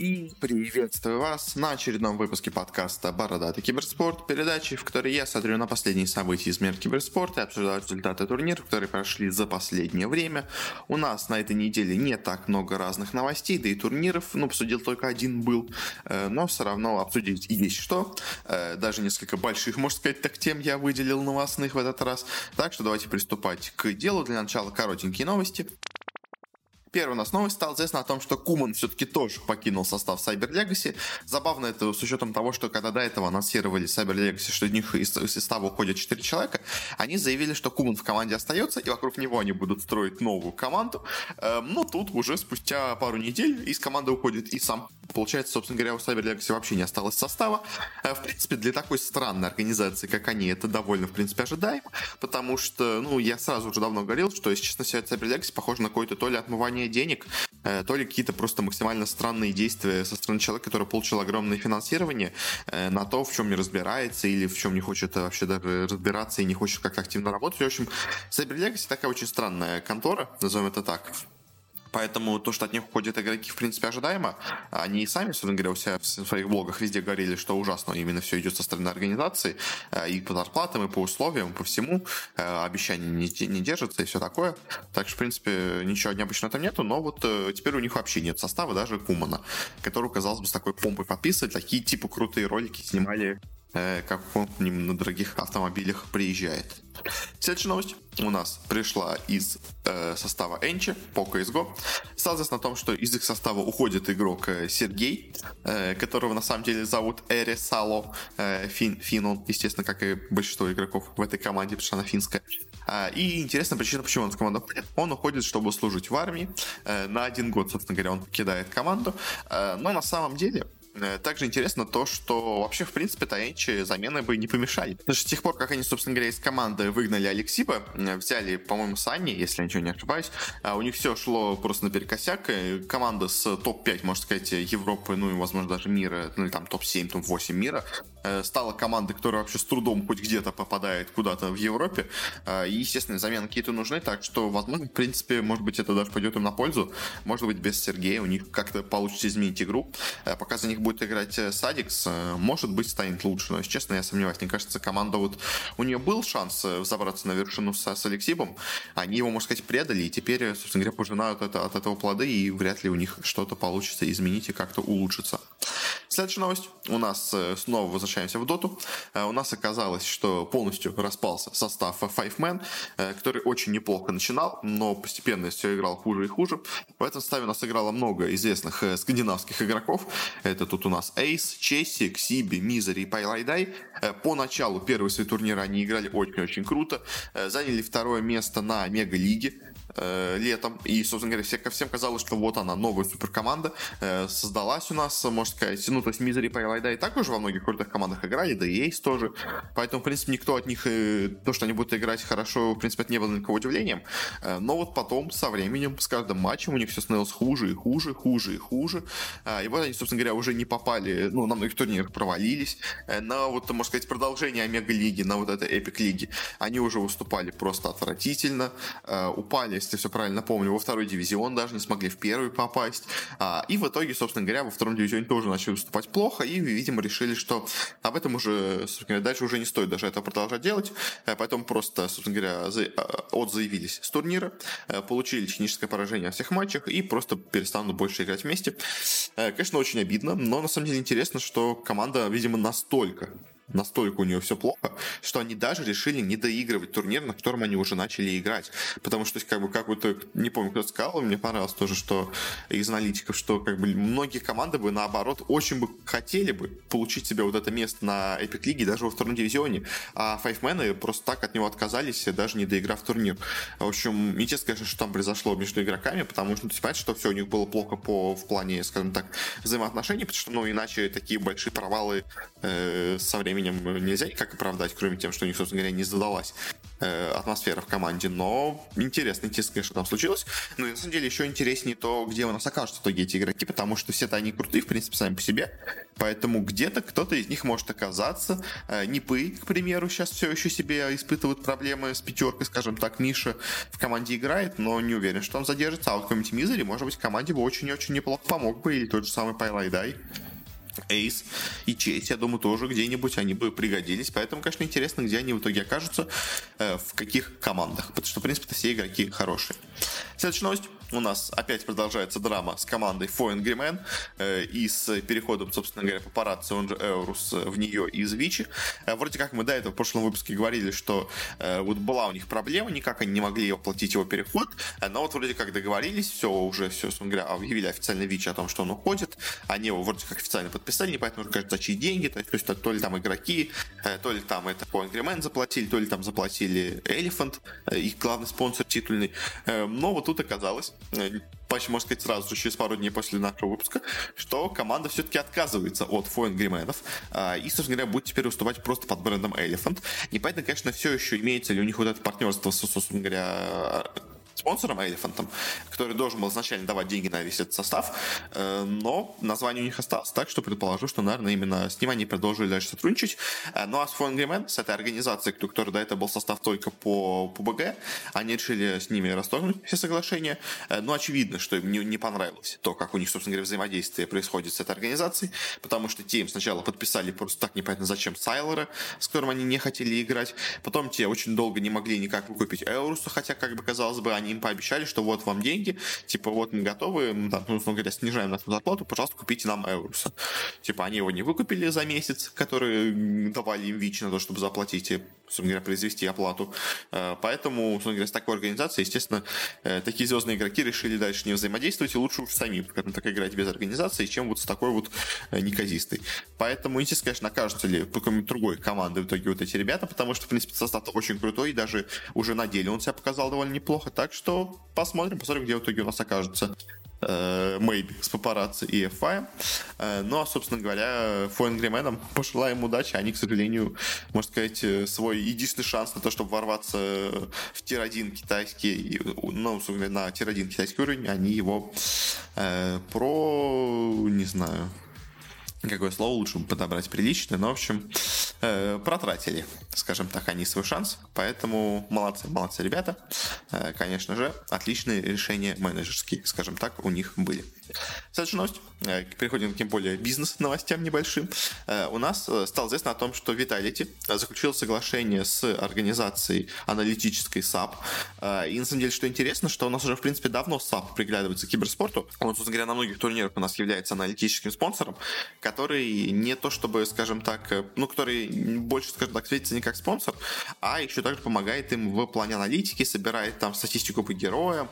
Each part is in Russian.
И приветствую вас на очередном выпуске подкаста «Бородатый киберспорт», передачи, в которой я смотрю на последние события из мира киберспорта и обсуждаю результаты турниров, которые прошли за последнее время. У нас на этой неделе не так много разных новостей, да и турниров, ну, обсудил только один был, э, но все равно обсудить есть что. Э, даже несколько больших, можно сказать, так тем я выделил новостных в этот раз. Так что давайте приступать к делу. Для начала коротенькие новости. Первая у нас новость стала известна о том, что Куман все-таки тоже покинул состав Cyber Legacy. Забавно это с учетом того, что когда до этого анонсировали Cyber Legacy, что из них из состава уходят 4 человека, они заявили, что Куман в команде остается, и вокруг него они будут строить новую команду. Эм, но тут уже спустя пару недель из команды уходит и сам. Получается, собственно говоря, у Cyber Legacy вообще не осталось состава. Э, в принципе, для такой странной организации, как они, это довольно, в принципе, ожидаемо, потому что, ну, я сразу уже давно говорил, что, если честно, Cyber Legacy похоже на какое-то то ли отмывание отмывание денег, э, то ли какие-то просто максимально странные действия со стороны человека, который получил огромное финансирование э, на то, в чем не разбирается или в чем не хочет вообще даже разбираться и не хочет как-то активно работать. В общем, Cyber Legacy такая очень странная контора, назовем это так. Поэтому то, что от них уходят игроки, в принципе, ожидаемо. Они и сами, собственно говоря, у себя в своих блогах везде говорили, что ужасно именно все идет со стороны организации. Э, и по зарплатам, и по условиям, и по всему. Э, обещания не, не держатся и все такое. Так что, в принципе, ничего необычного там нету. Но вот э, теперь у них вообще нет состава, даже Кумана, который, казалось бы, с такой помпой подписывать. Такие, типа, крутые ролики снимали как он к ним на дорогих автомобилях приезжает. Следующая новость у нас пришла из э, состава Энчи по CSGO. Стало на том, что из их состава уходит игрок э, Сергей, э, которого на самом деле зовут Эри Сало. Э, фин, фин он, естественно, как и большинство игроков в этой команде, потому что она финская. Э, и интересная причина, почему он в команду уходит. Он уходит, чтобы служить в армии. Э, на один год, собственно говоря, он покидает команду. Э, но на самом деле Э, также интересно то, что вообще, в принципе, Таенчи замены бы не помешали. Потому что с тех пор, как они, собственно говоря, из команды выгнали Алексиба, э, взяли, по-моему, Санни, если я ничего не ошибаюсь, а у них все шло просто наперекосяк. Команда с топ-5, можно сказать, Европы, ну и, возможно, даже мира, ну или там топ-7, топ-8 мира, э, стала командой, которая вообще с трудом хоть где-то попадает куда-то в Европе. И, естественно, замены какие-то нужны, так что, возможно, в принципе, может быть, это даже пойдет им на пользу. Может быть, без Сергея у них как-то получится изменить игру. Пока за них будет играть э, Садикс, э, может быть, станет лучше. Но, если честно, я сомневаюсь. Мне кажется, команда вот... У нее был шанс э, взобраться на вершину с, с Алексибом. Они его, можно сказать, предали. И теперь, собственно говоря, пожинают это, от этого плоды. И вряд ли у них что-то получится изменить и как-то улучшиться. Следующая новость. У нас снова возвращаемся в доту. У нас оказалось, что полностью распался состав Five Man, который очень неплохо начинал, но постепенно все играл хуже и хуже. В этом составе у нас играло много известных скандинавских игроков. Это тут у нас Эйс, Чесси, Ксиби, Мизери и Пайлайдай. Э, Поначалу первые свои турниры они играли очень-очень круто. Э, заняли второе место на Мега-лиге э, летом. И, собственно говоря, все, всем казалось, что вот она, новая суперкоманда, э, создалась у нас, можно сказать. Ну, то есть Мизери Пайлайда и так уже во многих крутых командах играли, да и Эйс тоже. Поэтому, в принципе, никто от них, э, то, что они будут играть хорошо, в принципе, это не было никакого удивлением. Э, но вот потом, со временем, с каждым матчем у них все становилось хуже и хуже, хуже и хуже. Э, и вот они, собственно говоря, уже не попали, ну, на многих турнирах провалились. Э, на вот, можно сказать, продолжение Омега-лиги, на вот этой Эпик-лиги, они уже выступали просто отвратительно, э, упали если все правильно помню, во второй дивизион даже не смогли в первый попасть. А, и в итоге, собственно говоря, во втором дивизионе тоже начали выступать плохо, и, видимо, решили, что об этом уже, собственно говоря, дальше уже не стоит даже это продолжать делать. А поэтому просто, собственно говоря, за, а, отзаявились с турнира, а, получили техническое поражение во всех матчах и просто перестанут больше играть вместе. Конечно, очень обидно, но на самом деле интересно, что команда, видимо, настолько настолько у нее все плохо, что они даже решили не доигрывать турнир, на котором они уже начали играть. Потому что, как бы, как вот, не помню, кто сказал, мне понравилось тоже, что из аналитиков, что как бы многие команды бы наоборот очень бы хотели бы получить себе вот это место на Epic Лиге даже во втором дивизионе, а Файфмены просто так от него отказались, даже не доиграв турнир. В общем, интересно, конечно, что там произошло между игроками, потому что, ну, ты понимаешь, что все у них было плохо по, в плане, скажем так, взаимоотношений, потому что, ну, иначе такие большие провалы э, со временем временем нельзя никак оправдать, кроме тем, что у них, собственно говоря, не задалась э, атмосфера в команде, но интересно, интересно, что там случилось. Ну и на самом деле еще интереснее то, где у нас окажутся в итоге эти игроки, потому что все-то они крутые, в принципе, сами по себе. Поэтому где-то кто-то из них может оказаться. Э, Нипы, к примеру, сейчас все еще себе испытывают проблемы с пятеркой, скажем так. Миша в команде играет, но не уверен, что он задержится. А вот какой-нибудь Мизери, может быть, команде бы очень-очень неплохо помог бы. Или тот же самый Пайлайдай. Эйс и Честь, я думаю, тоже где-нибудь они бы пригодились. Поэтому, конечно, интересно, где они в итоге окажутся, э, в каких командах. Потому что, в принципе, все игроки хорошие. Следующая новость у нас опять продолжается драма с командой Angry Man э, и с переходом, собственно говоря, папарацци, он же Эурус, в нее из Вичи. Э, вроде как мы до этого в прошлом выпуске говорили, что э, вот была у них проблема, никак они не могли оплатить его переход, э, но вот вроде как договорились, все уже, все, собственно говоря, объявили официально Вичи о том, что он уходит, они его вроде как официально подписали, непонятно, кажется, за чьи деньги, то есть, то, то ли там игроки, э, то ли там это Man заплатили, то ли там заплатили Elephant, э, их главный спонсор титульный, э, но вот тут оказалось, Э, почти, можно сказать, сразу через пару дней после нашего выпуска, что команда все-таки отказывается от Фоин Грименов и, собственно говоря, будет теперь выступать просто под брендом Elephant. Непонятно, конечно, все еще имеется ли у них вот это партнерство, собственно говоря, спонсором Элефантом, который должен был изначально давать деньги на весь этот состав, э, но название у них осталось, так что предположу, что, наверное, именно с ним они продолжили дальше сотрудничать. Э, ну а с Фонгримен, с этой организацией, у которой до этого был состав только по ПБГ, они решили с ними расторгнуть все соглашения. Э, но очевидно, что им не, не понравилось то, как у них, собственно говоря, взаимодействие происходит с этой организацией, потому что те им сначала подписали просто так непонятно зачем Сайлора, с которым они не хотели играть, потом те очень долго не могли никак выкупить Эуруса, хотя, как бы казалось бы, они им пообещали, что вот вам деньги, типа вот мы готовы, мы, там, условно говоря, снижаем нашу зарплату, пожалуйста, купите нам Эуруса. Типа они его не выкупили за месяц, который давали им ВИЧ на то, чтобы заплатить собственно говоря, произвести оплату. Э, поэтому, собственно говоря, с такой организацией, естественно, э, такие звездные игроки решили дальше не взаимодействовать, и лучше уж сами, скажем так, играть без организации, чем вот с такой вот э, неказистой. Поэтому интересно, конечно, окажутся ли по какой-нибудь другой команды в итоге вот эти ребята, потому что, в принципе, состав очень крутой, и даже уже на деле он себя показал довольно неплохо, так что посмотрим, посмотрим, где в итоге у нас окажется. Maybe с папарацци и FI. Ну, а, собственно говоря, Фоенгрименам пожелаем удачи. Они, к сожалению, можно сказать, свой единственный шанс на то, чтобы ворваться в tier-1 китайский, ну, на tier-1 китайский уровень, они его э, про, не знаю, какое слово лучше подобрать приличное, но, в общем, э, протратили, скажем так, они свой шанс, поэтому молодцы, молодцы ребята. Э, конечно же, отличные решения менеджерские, скажем так, у них были. Следующая новость. Э, переходим к тем более бизнес-новостям небольшим. Э, у нас э, стало известно о том, что Vitality заключил соглашение с организацией аналитической SAP. И на самом деле, что интересно, что у нас уже, в принципе, давно SAP приглядывается к киберспорту. Он, собственно говоря, на многих турнирах у нас является аналитическим спонсором, который не то чтобы, скажем так, ну, который больше, скажем так, светится не как спонсор, а еще также помогает им в плане аналитики, собирает там статистику по героям,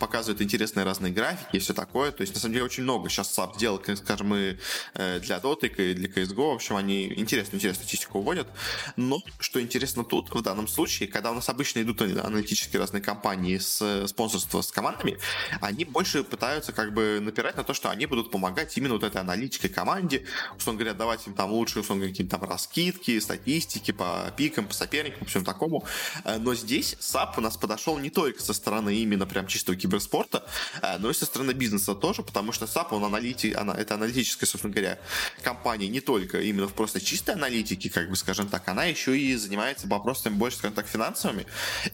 показывает интересные разные графики и все такое. То есть, на самом деле, очень много сейчас SAP делал, скажем, и э, для Dota, и для CSGO. В общем, они интересную, интересную статистику вводят. Но, что интересно тут, в данном случае, когда у нас обычно идут аналитические разные компании с спонсорства с командами, они больше пытаются как бы напирать на то, что они будут помогать именно вот этой аналитической команде, условно говоря, давать им там лучшие, условно говоря, какие-то там раскидки, статистики по пикам, по соперникам, всему такому. Э, но здесь SAP у нас подошел не только со стороны именно прям чистого киберспорта, э, но и со стороны бизнеса тоже, потому что SAP, он аналити, она, это аналитическая, собственно говоря, компания не только именно в просто чистой аналитике, как бы, скажем так, она еще и занимается вопросами больше, скажем так, финансовыми.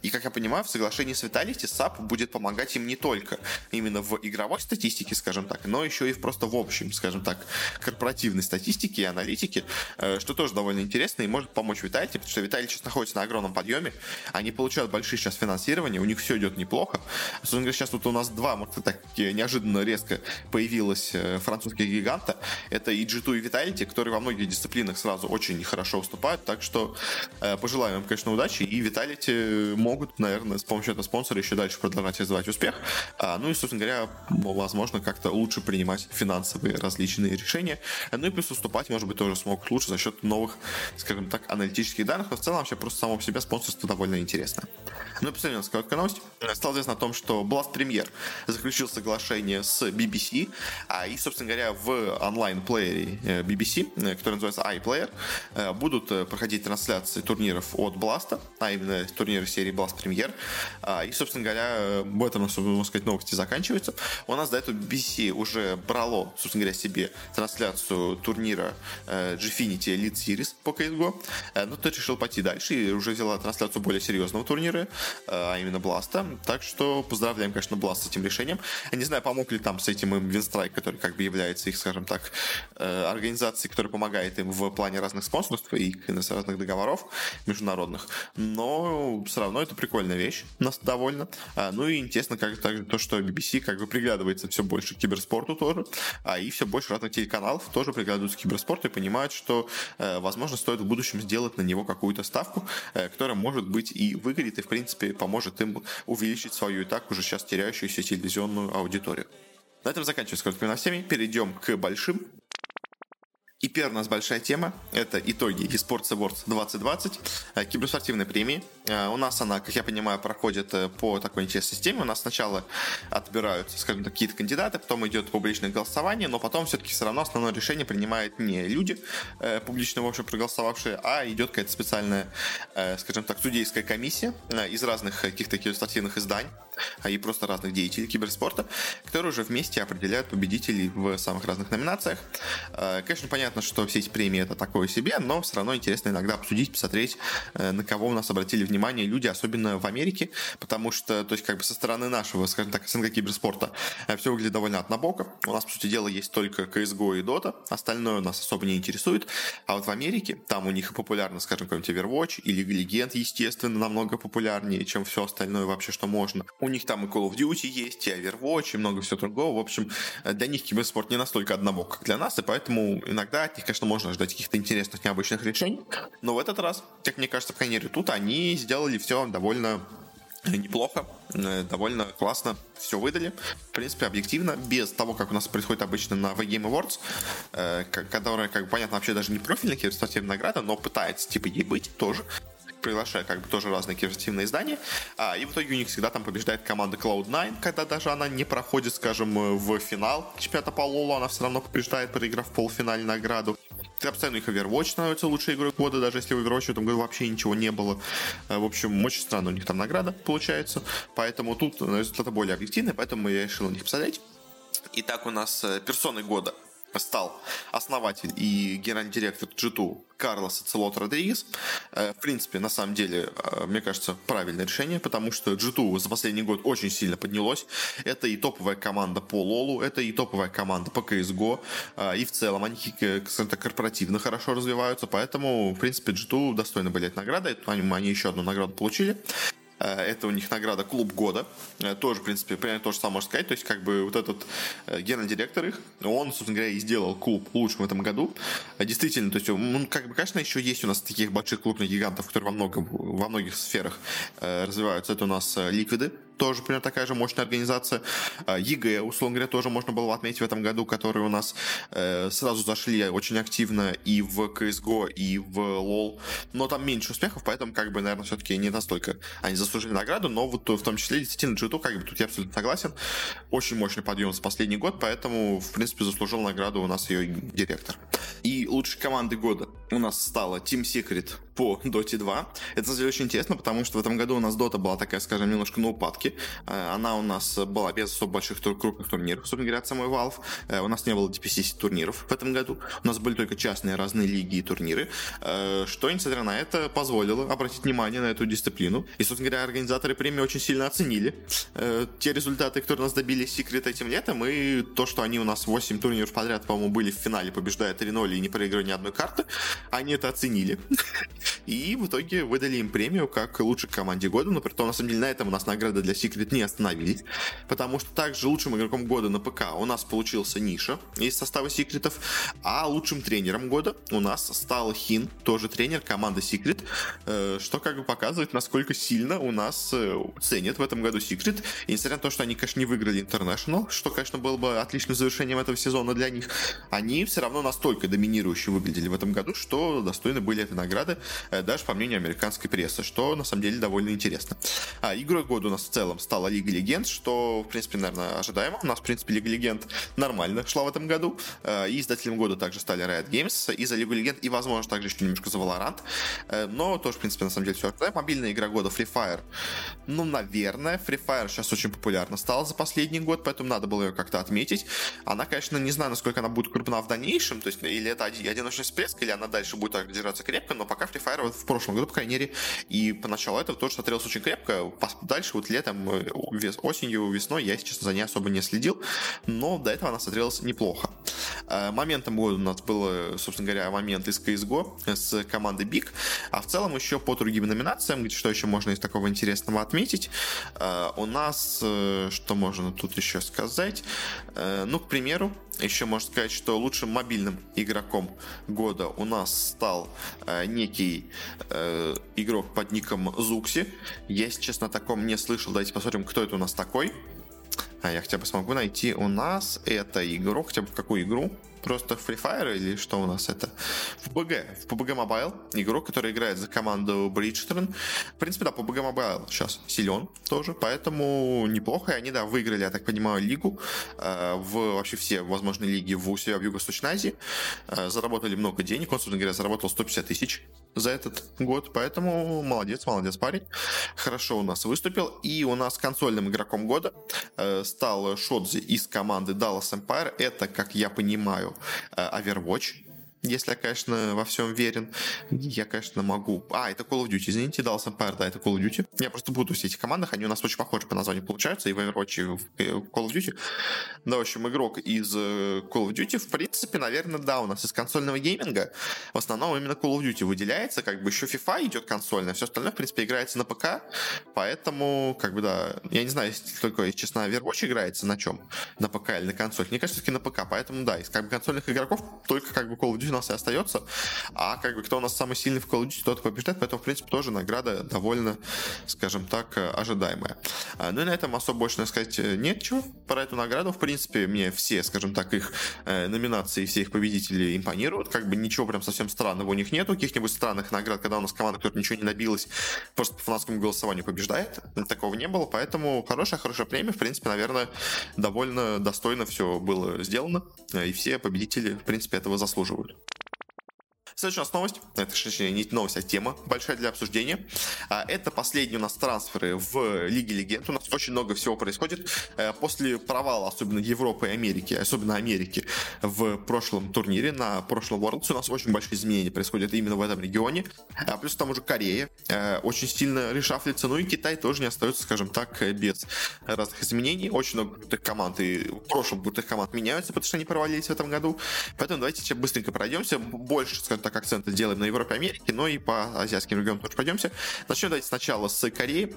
И, как я понимаю, в соглашении с Vitality SAP будет помогать им не только именно в игровой статистике, скажем так, но еще и в просто в общем, скажем так, корпоративной статистике и аналитике, э, что тоже довольно интересно и может помочь Vitality, потому что Vitality сейчас находится на огромном подъеме, они получают большие сейчас финансирования, у них все идет неплохо. Собственно говоря, сейчас вот у нас два, может, так неожиданно резко резко появилась э, французских гиганта. Это и G2, и Vitality, которые во многих дисциплинах сразу очень хорошо выступают. Так что э, пожелаем им, конечно, удачи. И Vitality могут, наверное, с помощью этого спонсора еще дальше продолжать развивать успех. А, ну и, собственно говоря, возможно, как-то лучше принимать финансовые различные решения. Ну и плюс уступать, может быть, тоже смогут лучше за счет новых скажем так, аналитических данных, но в целом вообще просто само по себе спонсорство довольно интересно. Ну и последняя короткая новость. Стало известно о том, что Blast Premier заключил соглашение с BBC, а, и, собственно говоря, в онлайн-плеере э, BBC, э, который называется iPlayer, э, будут проходить трансляции турниров от Blast, а именно турниры серии Blast Premier. А, и, собственно говоря, в этом, можно сказать, новости заканчиваются. У нас до этого BBC уже брало, собственно говоря, себе трансляцию турнира Gfinity Elite Series по CSGO, но тот решил пойти дальше и уже взяла трансляцию более серьезного турнира, а именно Бласта. Так что поздравляем, конечно, Бласт с этим решением. Не знаю, помог ли там с этим им Винстрайк, который как бы является их, скажем так, э, организацией, которая помогает им в плане разных спонсорств и разных договоров международных. Но все равно это прикольная вещь, нас довольно. А, ну и интересно, как также то, что BBC как бы приглядывается все больше к киберспорту тоже, а и все больше разных телеканалов тоже приглядываются к киберспорту и понимают, что, э, возможно, стоит в будущем сделать на него какую-то ставку, э, которая может быть и выгорит, и в принципе поможет им увеличить свою и так уже сейчас теряющуюся телевизионную аудиторию. На этом заканчиваем с короткими новостями. Перейдем к большим. И первая у нас большая тема – это итоги eSports Awards 2020, э, киберспортивной премии. Э, у нас она, как я понимаю, проходит э, по такой интересной системе. У нас сначала отбирают, скажем так, какие-то кандидаты, потом идет публичное голосование, но потом все-таки все равно основное решение принимают не люди, публично, в общем, проголосовавшие, а идет какая-то специальная, скажем так, судейская комиссия из разных каких-то киберспортивных изданий и просто разных деятелей киберспорта, которые уже вместе определяют победителей в самых разных номинациях. Конечно, понятно, понятно, что все эти премии это такое себе, но все равно интересно иногда обсудить, посмотреть, э, на кого у нас обратили внимание люди, особенно в Америке, потому что, то есть, как бы со стороны нашего, скажем так, СНГ киберспорта э, все выглядит довольно однобоко. У нас, по сути дела, есть только CSGO и Dota, остальное нас особо не интересует. А вот в Америке, там у них популярно, скажем, какой-нибудь Overwatch или Легенд, естественно, намного популярнее, чем все остальное вообще, что можно. У них там и Call of Duty есть, и Overwatch, и много всего другого. В общем, э, для них киберспорт не настолько однобок, как для нас, и поэтому иногда от них, конечно, можно ждать каких-то интересных, необычных решений. Но в этот раз, как мне кажется, по крайней мере, тут они сделали все довольно неплохо, э, довольно классно все выдали. В принципе, объективно, без того, как у нас происходит обычно на The Game Awards, э, которая, как понятно, вообще даже не профильная киберспортивная награда, но пытается, типа, ей быть тоже приглашая как бы тоже разные киберспортивные издания. А, и в итоге у них всегда там побеждает команда Cloud9, когда даже она не проходит, скажем, в финал чемпионата по Лолу, она все равно побеждает, проиграв в награду. Ты постоянно их Overwatch становится лучшей игрой года, даже если в Overwatch в этом году вообще ничего не было. Э, в общем, очень странно у них там награда получается. Поэтому тут результаты более объективные, поэтому я решил на них посмотреть. Итак, у нас э, персоны года стал основатель и генеральный директор G2 Карлос Целот Родригес. Э, в принципе, на самом деле, э, мне кажется, правильное решение, потому что G2 за последний год очень сильно поднялось. Это и топовая команда по Лолу, это и топовая команда по CSGO, э, и в целом они, скажем так, корпоративно хорошо развиваются, поэтому, в принципе, G2 достойны были этой награды. Они, они еще одну награду получили. Э, это у них награда Клуб года. Э, тоже, в принципе, примерно то же самое можно сказать. То есть, как бы вот этот э, генеральный директор их, он, собственно говоря, и сделал клуб лучшим в этом году. Действительно, то есть, ну, как бы, конечно, еще есть у нас таких больших клубных гигантов, которые во, многом, во многих сферах развиваются. Это у нас Ликвиды, тоже примерно такая же мощная организация. А, EG, условно говоря, тоже можно было отметить в этом году, которые у нас э, сразу зашли очень активно и в CSGO, и в LoL. Но там меньше успехов, поэтому, как бы, наверное, все-таки не настолько они заслужили награду, но вот в том числе, действительно, g как бы, тут я абсолютно согласен. Очень мощный подъем за последний год, поэтому, в принципе, заслужил награду у нас ее директор. И лучшей команды года у нас стала Team Secret по Dota 2. Это, на самом деле, очень интересно, потому что в этом году у нас Dota была такая, скажем, немножко на упадке. Э, она у нас была без особо больших крупных турниров, собственно говоря, от самой Valve. Э, у нас не было DPCC турниров в этом году. У нас были только частные разные лиги и турниры, э, что, несмотря на это, позволило обратить внимание на эту дисциплину. И, собственно говоря, организаторы премии очень сильно оценили те результаты, которые нас добили Secret этим летом, и то, что они у нас 8 турниров подряд, по-моему, были в финале, побеждая 3-0 и не проигрывая ни одной карты, они это оценили. И в итоге выдали им премию как лучшей команде года, но при том, на самом деле, на этом у нас награды для Secret не остановились, потому что также лучшим игроком года на ПК у нас получился Ниша из состава Секретов, а лучшим тренером года у нас стал Хин, тоже тренер команды Secret, э, что как бы показывает, насколько сильно у нас э, ценят в этом году Secret, и несмотря на то, что они, конечно, не выиграли International, что, конечно, было бы отличным завершением этого сезона для них, они все равно настолько доминирующе выглядели в этом году, что достойны были этой награды, даже по мнению американской прессы, что на самом деле довольно интересно. А, игрой года у нас в целом стала Лига Легенд, что, в принципе, наверное, ожидаемо. У нас, в принципе, Лига Легенд нормально шла в этом году. А, и издателем года также стали Riot Games и за Лигу Легенд, и, возможно, также еще немножко за Valorant. Э, но тоже, в принципе, на самом деле все ожидаем. Мобильная игра года Free Fire. Ну, наверное, Free Fire сейчас очень популярна стала за последний год, поэтому надо было ее как-то отметить. Она, конечно, не знаю, насколько она будет крупна в дальнейшем, то есть или это одиночный всплеск, или она дальше будет так держаться крепко, но пока Free Fire вот в прошлом году, по крайней мере, и поначалу этого тоже смотрелось очень крепко. Дальше вот летом, э, осенью, весной я, честно, за ней особо не следил, но до этого она смотрелась неплохо. Э, моментом года у нас был, собственно говоря, момент из CSGO с командой Big, а в целом еще по другим номинациям, что еще можно из такого интересного отметить, э, у нас, что можно тут еще сказать, ну, к примеру, еще можно сказать, что лучшим мобильным игроком года у нас стал э, некий э, игрок под ником Зукси. Я, если честно, о таком не слышал. Давайте посмотрим, кто это у нас такой. А я хотя бы смогу найти у нас это игрок, хотя бы в какую игру просто Free Fire или что у нас это? В PUBG. В PUBG Mobile. Игрок, который играет за команду Bridgestone. В принципе, да, PUBG Mobile сейчас силен тоже, поэтому неплохо. И они, да, выиграли, я так понимаю, лигу. Э, в вообще все возможные лиги в у себя в Юго-Восточной Азии. Э, заработали много денег. Он, собственно говоря, заработал 150 тысяч за этот год, поэтому молодец, молодец парень. Хорошо у нас выступил. И у нас консольным игроком года э, стал Шодзи из команды Dallas Empire. Это, как я понимаю, Overwatch если я, конечно, во всем верен, я, конечно, могу... А, это Call of Duty, извините, Dallas Empire, да, это Call of Duty. Я просто буду в этих командах, они у нас очень похожи по названию получаются, и в Overwatch, и в Call of Duty. Да, в общем, игрок из э, Call of Duty, в принципе, наверное, да, у нас из консольного гейминга в основном именно Call of Duty выделяется, как бы еще FIFA идет консольная, все остальное, в принципе, играется на ПК, поэтому, как бы, да, я не знаю, если только, честно, Overwatch играется на чем? На ПК или на консоль? Мне кажется, все-таки на ПК, поэтому, да, из как бы консольных игроков только как бы Call of Duty у нас и остается. А как бы кто у нас самый сильный в Call of Duty, тот побеждает. Поэтому, в принципе, тоже награда довольно, скажем так, ожидаемая. А, ну и на этом особо больше сказать э, нет чего про эту награду. В принципе, мне все, скажем так, их э, номинации, все их победители импонируют. Как бы ничего прям совсем странного у них нету. Каких-нибудь странных наград, когда у нас команда, которая ничего не набилась, просто по фанатскому голосованию побеждает. Такого не было. Поэтому хорошая, хорошая премия. В принципе, наверное, довольно достойно все было сделано. Э, и все победители, в принципе, этого заслуживают. Следующая новость, это, точнее, не новость, а тема большая для обсуждения. А, это последние у нас трансферы в Лиге Легенд. У нас очень много всего происходит. Э, после провала, особенно Европы и Америки, особенно Америки, в прошлом турнире, на прошлом Worlds, у нас очень большие изменения происходят именно в этом регионе. А, плюс там уже Корея э, очень сильно решафлится. Ну и Китай тоже не остается, скажем так, без разных изменений. Очень много крутых команд, и в прошлом крутых команд меняются, потому что они провалились в этом году. Поэтому давайте сейчас быстренько пройдемся. Больше, скажем так, так акценты делаем на Европе Америке, но и по азиатским регионам тоже пойдемся. Начнем давайте сначала с Кореи.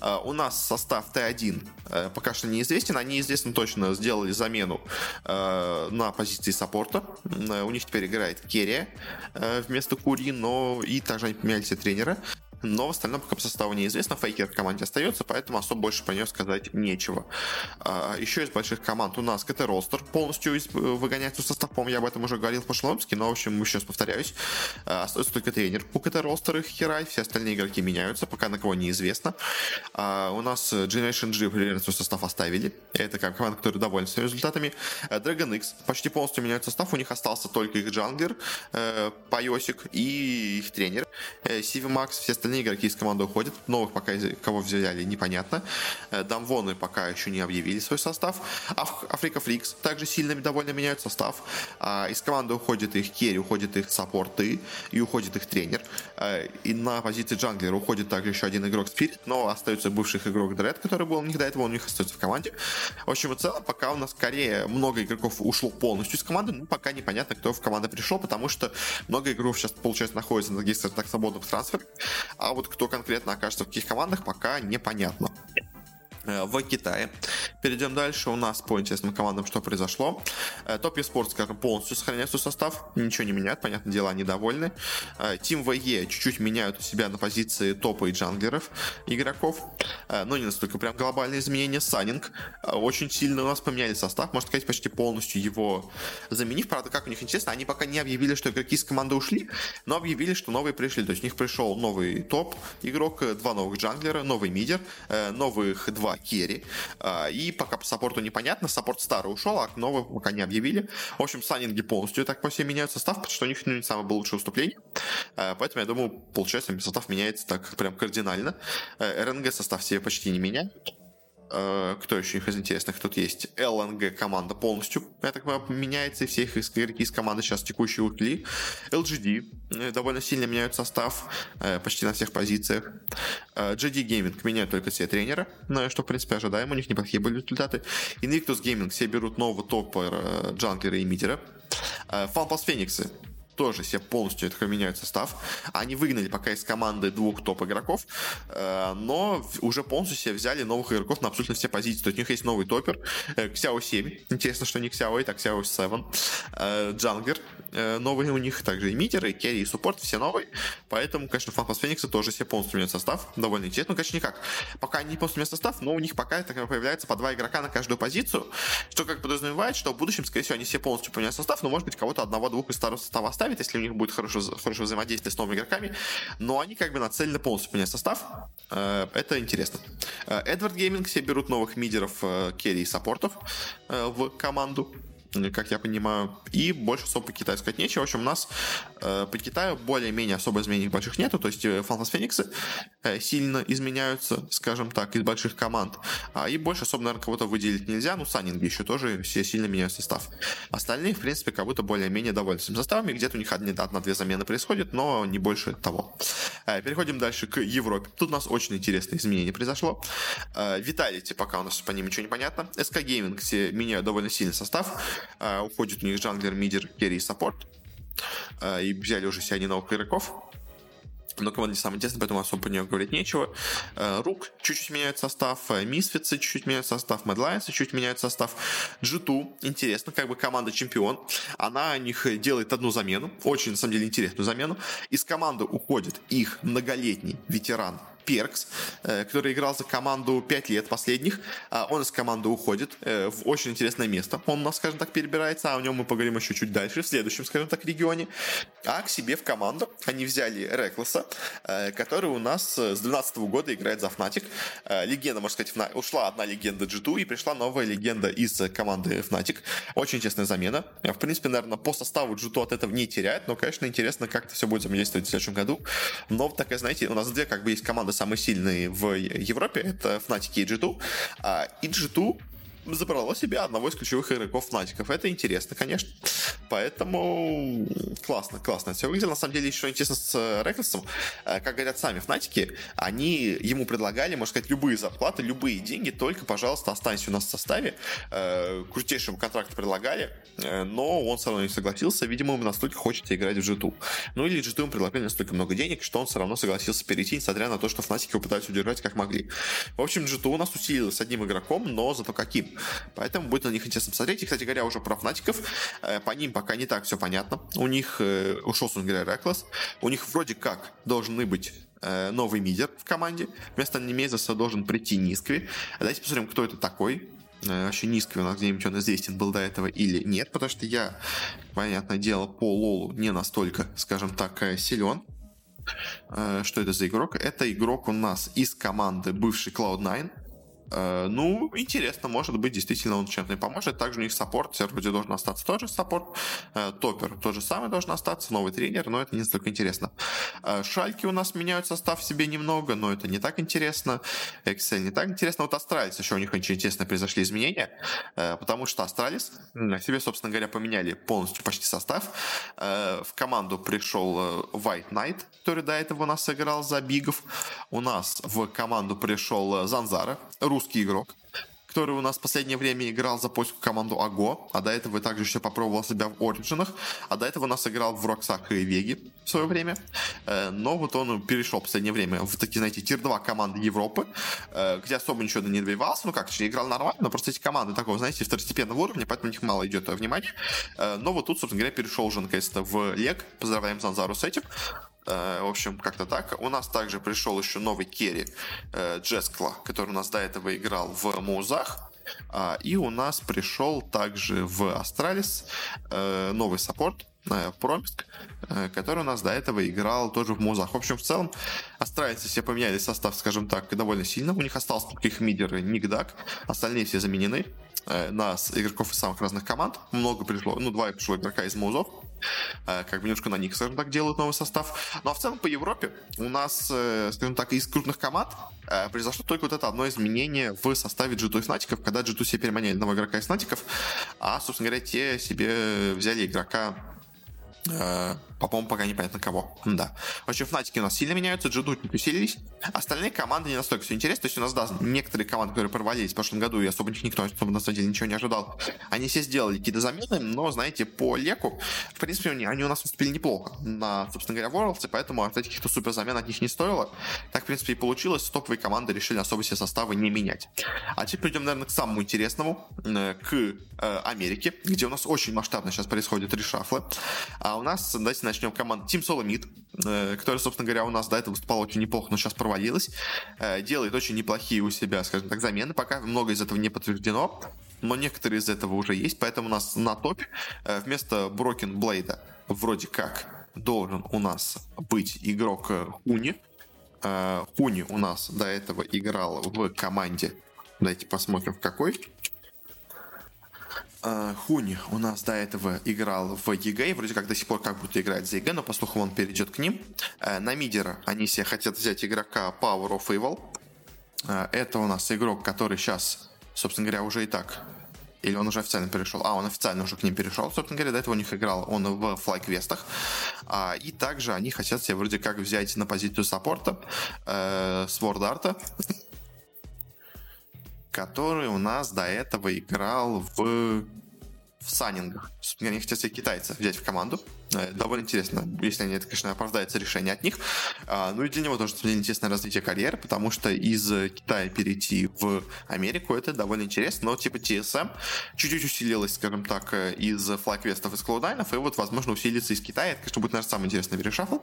Uh, у нас состав Т1 uh, э, пока что неизвестен. Они известно точно сделали замену uh, на позиции саппорта. У них теперь играет Керия вместо Кури, но и также они поменяли тренера но в остальном пока по составу неизвестно. Фейкер в команде остается, поэтому особо больше про нее сказать нечего. А, еще из больших команд у нас КТ Ростер полностью из, выгоняется в состав, я об этом уже говорил в прошлом выпуске, но, в общем, еще раз повторяюсь. А, остается только тренер у KT Rolster Hirai, все остальные игроки меняются, пока на кого неизвестно. А, у нас Generation G примерно свой состав оставили. Это как команда, которая довольна своими результатами. Dragon X почти полностью меняют состав, у них остался только их джанглер, э, Pyosik и их тренер, э, cvMax, все остальные остальные игроки из команды уходят. Новых пока кого взяли, непонятно. Дамвоны пока еще не объявили свой состав. Afreeca Freecs также сильно довольно меняют состав. А, из команды уходит их керри, уходит их саппорты и уходит их тренер. И на позиции джанглера уходит также еще один игрок Спирит, но остается бывший игрок Дред, который был у них до этого, у них остается в команде. В общем и целом, пока у нас скорее много игроков ушло полностью из команды, ну, пока непонятно, кто в команду пришел, потому что много игроков сейчас, получается, находится на таких, так, свободных трансферах, а вот кто конкретно окажется в каких командах, пока непонятно. Э, в Китае. Перейдем дальше. У нас по интересным командам что произошло. Э, Топ Спорт, скажем, полностью сохраняет свой состав. Ничего не меняют, понятное дело, они довольны. Э, ВЕ чуть-чуть меняют у себя на позиции топа и джанглеров игроков. Но не настолько прям глобальные изменения. Санинг очень сильно у нас поменяли состав. Можно сказать, почти полностью его заменив. Правда, как у них интересно, они пока не объявили, что игроки из команды ушли, но объявили, что новые пришли. То есть у них пришел новый топ игрок, два новых джанглера, новый мидер, новых два керри. А, и пока по саппорту непонятно, саппорт старый ушел, а новый пока не объявили. В общем, Suning и полностью так по всем меняют состав, потому что у них не самое было лучшее выступление. А, поэтому, я думаю, получается, состав меняется так прям кардинально. Э, RNG состав себе почти не меняет. Э, кто еще из интересных тут есть? LNG команда полностью, я так понимаю, меняется, и все их игроки из команды сейчас текущие ушли. LGD э, довольно сильно меняют состав э, почти на всех позициях. GD Gaming меняют только все тренера, что, в принципе, ожидаем, у них неплохие были результаты. Invictus Gaming все берут нового топа джанглера и мидера. Фанпас Фениксы тоже себе полностью это меняют состав. Они выгнали пока из команды двух топ-игроков, э, но уже полностью себе взяли новых игроков на абсолютно все позиции. То есть у них есть новый топер, э, Xiao 7. Интересно, что не Xiao 8, а Xiao 7. Э, Джангер новый у них, также и мидеры, и керри, и суппорт, все новые. Поэтому, конечно, FunPlus Phoenix а тоже себе полностью меняют состав. Довольно интересно. Ну, конечно, никак. Пока они полностью меняют состав, но у них пока так, появляется по два игрока на каждую позицию, что как подразумевает, что в будущем, скорее всего, они все полностью поменяют состав, но, может быть, кого-то одного-двух из старого состава оставят оставит, если у них будет хорошо, хорошо взаимодействие с новыми игроками, но они как бы нацелены полностью поменять состав. Э, это интересно. Э, Edward Gaming все берут новых мидеров, э, керри и саппортов в команду как я понимаю, и больше особо по Китаю сказать нечего. В общем, у нас э, по Китаю более-менее особо изменений больших нету, то есть Фантас Фениксы э, сильно изменяются, скажем так, из больших команд, а, и больше особо, наверное, кого-то выделить нельзя, ну, Саннинги еще тоже все сильно меняют состав. Остальные, в принципе, как будто более-менее довольны своими составами, где-то у них одна-две замены происходят, но не больше того. Э, переходим дальше к Европе. Тут у нас очень интересное изменение произошло. Э, Vitality, пока у нас по ним ничего не понятно. SK Gaming все меняют довольно сильный состав. Э, уходит у них джанглер, мидер, керри и саппорт. Э, и взяли уже себе новых игроков но команда не самая интересная, поэтому особо по нее говорить нечего. Э, Rogue чуть-чуть меняет состав, Misfits ы чуть-чуть меняют состав, Mad Lions ы чуть-чуть меняют состав. G2, интересно, как бы команда чемпион, она у них делает одну замену, очень, на самом деле, интересную замену. Из команды уходит их многолетний ветеран Перкс, э, который играл за команду 5 лет последних. А он из команды уходит э, в очень интересное место. Он у нас, скажем так, перебирается, а о нем мы поговорим еще чуть дальше, в следующем, скажем так, регионе. А к себе в команду они взяли Рекласа, э, который у нас с 2012 года играет за Fnatic. Легенда, можно сказать, ушла одна легенда G2 и пришла новая легенда из команды Fnatic. Очень интересная замена. В принципе, наверное, по составу G2 от этого не теряет, но, конечно, интересно, как это все будет взаимодействовать в следующем году. Но такая, знаете, у нас две как бы есть команды самые сильные в Европе, это Fnatic и G2. А, и G2 забрало себе одного из ключевых игроков Фнатиков. Это интересно, конечно. Поэтому классно, классно. Все выглядело. На самом деле, еще интересно с Реклсом. Э, как говорят сами Фнатики, они ему предлагали, можно сказать, любые зарплаты, любые деньги, только, пожалуйста, останься у нас в составе. Э, крутейшему контракт предлагали, э, но он все равно не согласился. Видимо, ему настолько хочется играть в G2. Ну или G2 ему предлагали настолько много денег, что он все равно согласился перейти, несмотря на то, что Фнатики его пытались удержать как могли. В общем, G2 у нас усилилось одним игроком, но зато каким. Поэтому будет на них интересно посмотреть. И, кстати говоря, уже про Фнатиков. Э, по ним пока не так все понятно. У них э, ушел, говоря, Реклас. У них вроде как должны быть э, новый мидер в команде. Вместо Немезоса должен прийти Нискви. Давайте посмотрим, кто это такой. Вообще у нас где-нибудь он известен был до этого или нет, потому что я, понятное дело, по Лолу не настолько, скажем так, силен. Что это за игрок? Это игрок у нас из команды бывший Cloud9. Э, ну, интересно, может быть, действительно он чем-то поможет. Также у них саппорт, вроде должен остаться тоже саппорт. Э, топер тот же самый должен остаться, новый тренер, но это не столько интересно. Э, шальки у нас меняют состав себе немного, но это не так интересно. Excel не так интересно. Вот Astralis еще у них очень интересно произошли изменения, потому что Astralis себе, собственно говоря, поменяли полностью почти состав. В команду пришел White Knight, который до этого у нас играл за Бигов. У нас в команду пришел Zanzarah, русский игрок, который у нас в последнее время играл за польскую команду AGO, а до этого также еще попробовал себя в Origen ах, а до этого у нас играл в ROX ах и Веги в свое время. Э, но вот он перешел в последнее время в такие, знаете, tier-2 команды Европы, э, где особо ничего не добивался, ну как, играл нормально, но просто эти команды такого, знаете, второстепенного уровня, поэтому у них мало идет внимания. Э, но вот тут, собственно говоря, перешел уже наконец-то в LEC. Поздравляем Занзару с этим. Э, в общем, как-то так. У нас также пришел еще новый carry э, Jeskla, который у нас до этого играл в mouz ах. А, и у нас пришел также в Astralis э, новый саппорт, Promisq, который у нас до этого играл тоже в mouz ах. В общем, в целом, Астралисы все поменяли состав, скажем так, довольно сильно. У них остался только их мидеры Нигдак, остальные все заменены на игроков из самых разных команд. Много пришло, ну, два пришло игрока из Музов, Э, как бы немножко на них, скажем так, делают новый состав. Ну а в целом по Европе у нас, э, скажем так, из крупных команд э, произошло только вот это одно изменение в составе G2 и Фнатиков, когда G2 себе переманили одного игрока из Фнатиков, а, собственно говоря, те себе взяли игрока Uh, по-моему, пока непонятно кого. Да. В общем, Фнатики у нас сильно меняются, джедутники усилились. Остальные команды не настолько все интересно. То есть у нас, да, некоторые команды, которые провалились в прошлом году, и особо никто особо на самом деле ничего не ожидал, они все сделали какие-то замены, но, знаете, по леку, в принципе, они, они у нас выступили неплохо на, собственно говоря, Worlds, поэтому ожидать каких-то супер замен от них не стоило. Так, в принципе, и получилось. Топовые команды решили особо все составы не менять. А теперь придем, наверное, к самому интересному, э, к э, Америке, где у нас очень масштабно сейчас происходит решафлы. А у нас, давайте начнем команда Team Solomid, э, которая, собственно говоря, у нас до этого выступала очень неплохо, но сейчас провалилась. Э, делает очень неплохие у себя, скажем так, замены. Пока много из этого не подтверждено, но некоторые из этого уже есть, поэтому у нас на топе э, вместо Broken Blade вроде как должен у нас быть игрок Хуни. Хуни у нас до этого играл в команде. Давайте посмотрим в какой. Э, Huni у нас до этого играл в EG, вроде как до сих пор как будто играет за EG, но по слухам он перейдет к ним. Э, на мидера они себе хотят взять игрока Power of Evil. Э, это у нас игрок, который сейчас, собственно говоря, уже и так или он уже официально перешел? А, он официально уже к ним перешел, собственно говоря, до этого у них играл он в FlyQuest ах. А, и также они хотят себе вроде как взять на позицию саппорта э, SwordArt, который у нас до этого играл в в санингах. Они хотят себе китайца взять в команду. Э, довольно интересно, если они, это, конечно, оправдается решение от них. А, ну и для него тоже интересное развитие карьеры, потому что из Китая перейти в Америку это довольно интересно, но типа TSM чуть-чуть усилилась, скажем так, э, из флайквестов из Cloud9, и вот, возможно, усилится из Китая. Это, конечно, будет, наверное, самый интересный верешафл.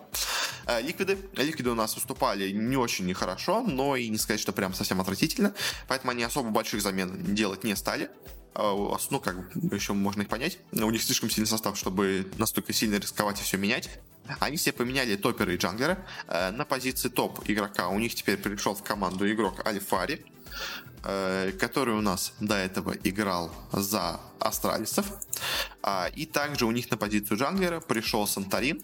Э, ликвиды. Ликвиды у нас выступали не очень нехорошо, но и не сказать, что прям совсем отвратительно, поэтому они особо больших замен делать не стали. А, ну, как еще можно их понять, у них слишком сильный состав, чтобы настолько сильно рисковать и все менять. Они себе поменяли топеры и джанглера. Э, на позиции топ игрока у них теперь пришел в команду игрок Альфари, э, который у нас до этого играл за астралисов. А, и также у них на позицию джанглера пришел Санторин,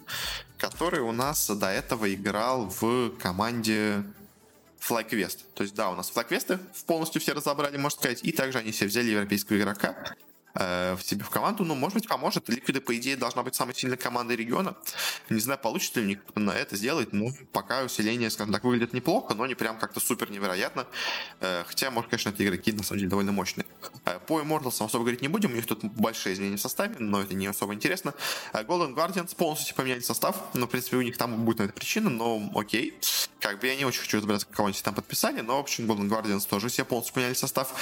который у нас до этого играл в команде FlyQuest. То есть, да, у нас FlyQuest полностью все разобрали, можно сказать, и также они себе взяли европейского игрока э, в себе в команду, ну, может быть, поможет. Ликвиды, по идее, должна быть самой сильной командой региона. Не знаю, получится ли у них на это сделать, ну, пока усиление, скажем так, выглядит неплохо, но не прям как-то супер невероятно. Э, хотя, может, конечно, эти игроки, на самом деле, довольно мощные. Э, по Immortals особо говорить не будем, у них тут большие изменения в составе, но это не особо интересно. Э, Golden Guardians полностью поменяли состав, но, в принципе, у них там будет на это причина, но окей. Как бы я не очень хочу разбираться, кого-нибудь там подписали, но, в общем, Golden Guardians тоже все полностью поменяли состав.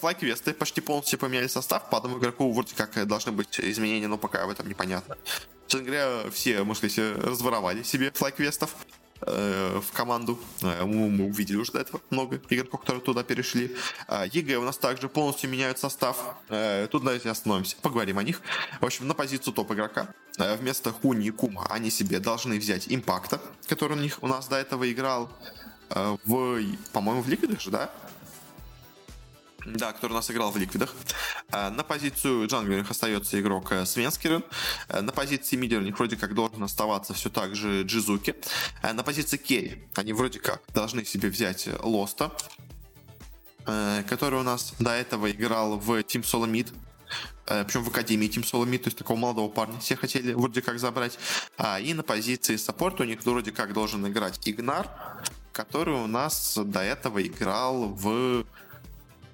FlyQuest ы почти полностью поменяли состав, по игроку вроде как должны быть изменения, но пока в этом непонятно. Честно говоря, все, можно сказать, разворовали себе FlyQuest ов э, в команду. Э, мы, увидели уже до этого много игроков, которые туда перешли. Э, EG у нас также полностью меняют состав. Э, тут давайте остановимся, поговорим о них. В общем, на позицию топ-игрока э, вместо Huni и Kumo они себе должны взять Impact а, который у них у нас до этого играл э, в, по-моему, в Ликвидах же, да? Да, который у нас играл в ликвидах. А, на позицию джанглера остается игрок э, Свенскерен. А, на позиции них вроде как должен оставаться все так же Джизуки. А, на позиции керри они вроде как должны себе взять Лоста, э, который у нас до этого играл в Team Solo Mid. Причем в Академии Solo Mid, то есть такого молодого парня все хотели вроде как забрать. И на позиции саппорта у них вроде как должен играть Ignar, который у нас до этого играл в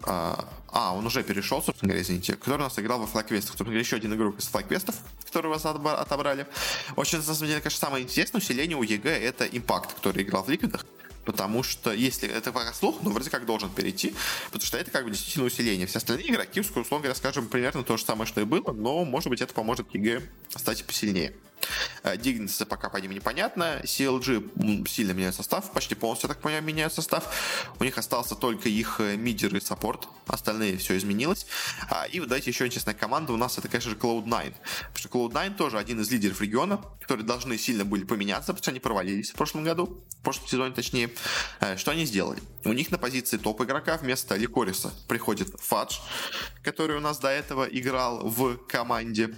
а, а, он уже перешел, собственно говоря, извините, который у нас играл во FlyQuest ах. Собственно говоря, еще один игрок из FlyQuest ов, который вас отобрали. Очень, на самом деле, конечно, самое интересное усиление у EG это Impact, который играл в Liquid ах. Потому что если это пока слух, но вроде как должен перейти, потому что это как бы действительно усиление. Все остальные игроки, условно говоря, скажем, примерно то же самое, что и было, но, может быть, это поможет EG стать посильнее. Э, пока по ним непонятно. CLG сильно меняет состав, почти полностью, я так понимаю, меняют состав. У них остался только их э, мидер и саппорт. Остальные все изменилось. А, и вот давайте еще интересная команда у нас, это, конечно же, Cloud9. Потому что Cloud9 тоже один из лидеров региона, которые должны сильно были поменяться, потому что они провалились в прошлом году, в прошлом сезоне точнее. Э, что они сделали? У них на позиции топ-игрока вместо Ликориса приходит Фадж, который у нас до этого играл в команде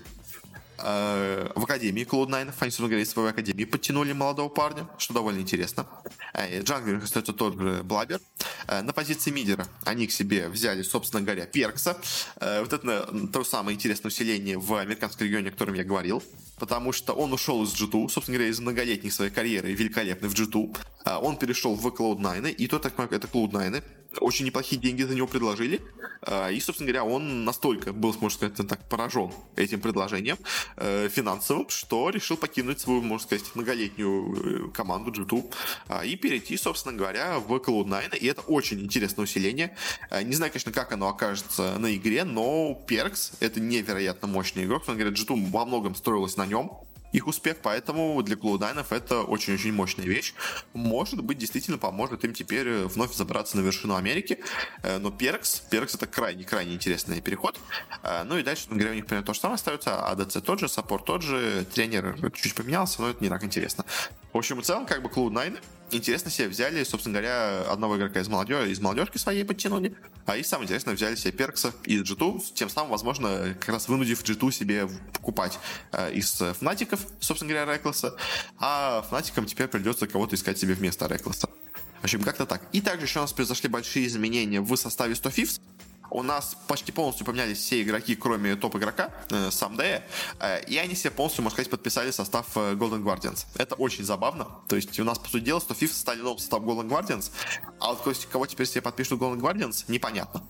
в Академии Cloud9, они, собственно говоря, из своей Академии подтянули молодого парня, что довольно интересно. Э, Джанглер остается тот же Блабер. Э, на позиции мидера они к себе взяли, собственно говоря, Перкса. Вот это то самое интересное усиление в американском регионе, о котором я говорил. Потому что он ушел из G2, собственно говоря, из многолетней своей карьеры, великолепной в G2. Он перешел в Cloud9, и то, так это Cloud9, очень неплохие деньги за него предложили. А, и, собственно говоря, он настолько был, можно сказать, так поражен этим предложением э, финансовым, что решил покинуть свою, можно сказать, многолетнюю э, команду G2 а, и перейти, собственно говоря, в Cloud9. И это очень интересное усиление. А, не знаю, конечно, как оно окажется на игре, но Перкс — это невероятно мощный игрок. Собственно говоря, G2 во многом строилась на нем их успех, поэтому для Cloud9 это очень-очень мощная вещь. Может быть, действительно поможет им теперь э, вновь забраться на вершину Америки, э, но Перкс, Перкс это крайне-крайне интересный переход. Э, ну и дальше, говоря, у них примерно то же самое остается, АДЦ тот же, саппорт тот же, тренер чуть поменялся, но это не так интересно. В общем и целом, как бы Cloud9 интересно себе взяли, собственно говоря, одного игрока из молодежи, из молодежки своей подтянули, а и самое интересное, взяли себе Перкса из G2, тем самым, возможно, как раз вынудив G2 себе покупать э, из Фнатиков, собственно говоря, Рекласа, а Фнатикам теперь придется кого-то искать себе вместо Рекласа. В общем, как-то так. И также еще у нас произошли большие изменения в составе 100 Fifths у нас почти полностью поменялись все игроки, кроме топ-игрока, э, Самдея, э, и они все полностью, можно сказать, подписали состав э, Golden Guardians. Это очень забавно. То есть у нас, по сути дела, 100 FIFA стали новым составом Golden Guardians, а вот кого теперь себе подпишут Golden Guardians, непонятно.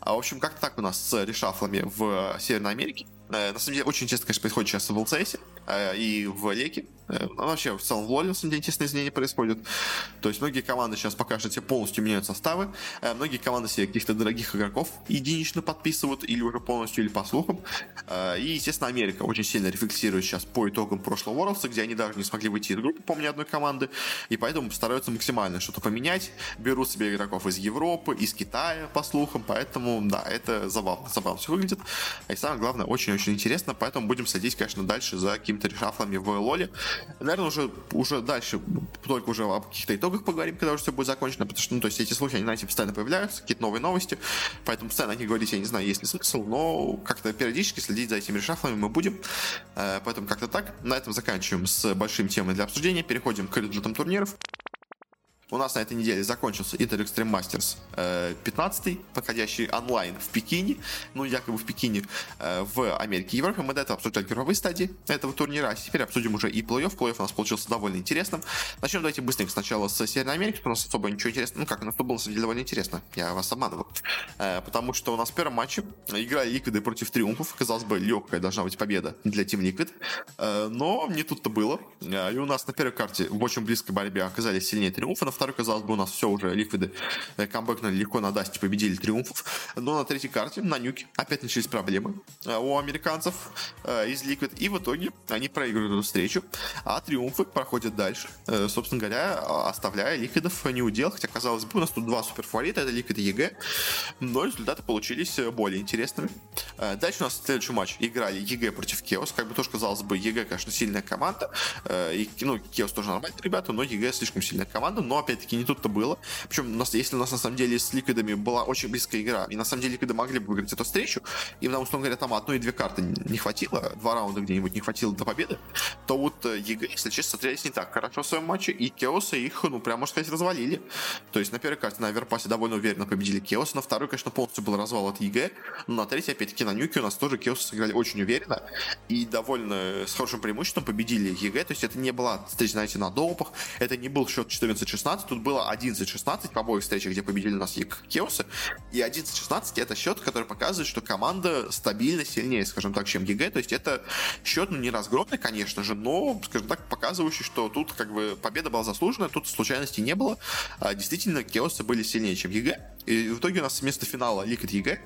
А, в общем, как-то так у нас с решафлами в Северной Америке. Э, на самом деле, очень часто, конечно, происходит сейчас в ЛЦС э, и в Леке. Э, ну, вообще, в целом в Лоле, на самом деле, интересные изменения происходят. То есть, многие команды сейчас пока что полностью меняют составы. Многие команды себе каких-то дорогих игроков единично подписывают, или уже полностью, или по слухам. И, естественно, Америка очень сильно рефлексирует сейчас по итогам прошлого Worlds, где они даже не смогли выйти из группы, помню, одной команды. И поэтому стараются максимально что-то поменять. Берут себе игроков из Европы, из Китая, по слухам. Поэтому, да, это забавно. Забавно все выглядит. И самое главное, очень-очень очень интересно, поэтому будем следить, конечно, дальше за какими-то решафлами в лоле. Наверное, уже, уже дальше только уже о каких-то итогах поговорим, когда уже все будет закончено, потому что, ну, то есть эти слухи, они, знаете, постоянно появляются, какие-то новые новости, поэтому постоянно о них говорить, я не знаю, есть ли смысл, но как-то периодически следить за этими решафлами мы будем, э, поэтому как-то так. На этом заканчиваем с большим темой для обсуждения, переходим к результатам турниров. У нас на этой неделе закончился Inter Extreme Masters 15 э, проходящий онлайн в Пекине, ну, якобы в Пекине, э, в Америке и Европе. Мы до этого обсуждали групповые стадии этого турнира, а теперь обсудим уже и плей-офф. Плей-офф у нас получился довольно интересным. Начнем давайте быстренько сначала с Северной Америки, потому что особо ничего интересного. Ну как, у нас было на довольно интересно, я вас обманываю. Э, потому что у нас в первом матче играли Ликвиды против Триумфов. Казалось бы, легкая должна быть победа для Team Liquid. Но не тут-то было. И у нас на первой карте в очень близкой борьбе оказались сильнее Триумфа, второй, казалось бы, у нас все уже ликвиды э, камбэкнули легко на Dust е, победили триумфов. Но на третьей карте, на Нюке, опять начались проблемы э, у американцев э, из Liquid. И в итоге они проигрывают эту встречу, а триумфы проходят дальше. Собственно говоря, оставляя Liquid ов не у дел, хотя, казалось бы, у нас тут два суперфаворита, это Liquid и EG, но результаты получились более интересными. Дальше у нас следующий матч играли EG против Chaos, как бы тоже казалось бы, EG, конечно, сильная команда, и, ну, Chaos тоже нормальные ребята, но EG слишком сильная команда, но опять-таки, не тут-то было. Причем, у нас, если у нас на самом деле с Liquid ами была очень близкая игра, и на самом деле Liquid ы могли бы выиграть эту встречу, и нам, условно говоря, там одной и две карты не хватило, два раунда где-нибудь не хватило до победы, то вот э, EG, если честно, смотрелись не так хорошо в своем матче, и Chaos ы их, ну, прям, можно сказать, развалили. То есть на первой карте на Overpass е довольно уверенно победили Chaos, на второй, конечно, полностью был развал от EG, но на третьей, опять-таки, на Нюке у нас тоже Chaos ы сыграли очень уверенно, и довольно с хорошим преимуществом победили EG, то есть это не была встреча, знаете, на допах, это не был счет 14-16, тут было 11-16 по обоих встречах, где победили нас Chaos ы, и 11-16 это счет, который показывает, что команда стабильно сильнее, скажем так, чем EG, то есть это счет, ну, не разгромный, конечно же, но, скажем так, показывающий, что тут как бы победа была заслужена, тут случайностей не было, а, действительно, Chaos ы были сильнее, чем EG, и в итоге у нас вместо финала Liquid EG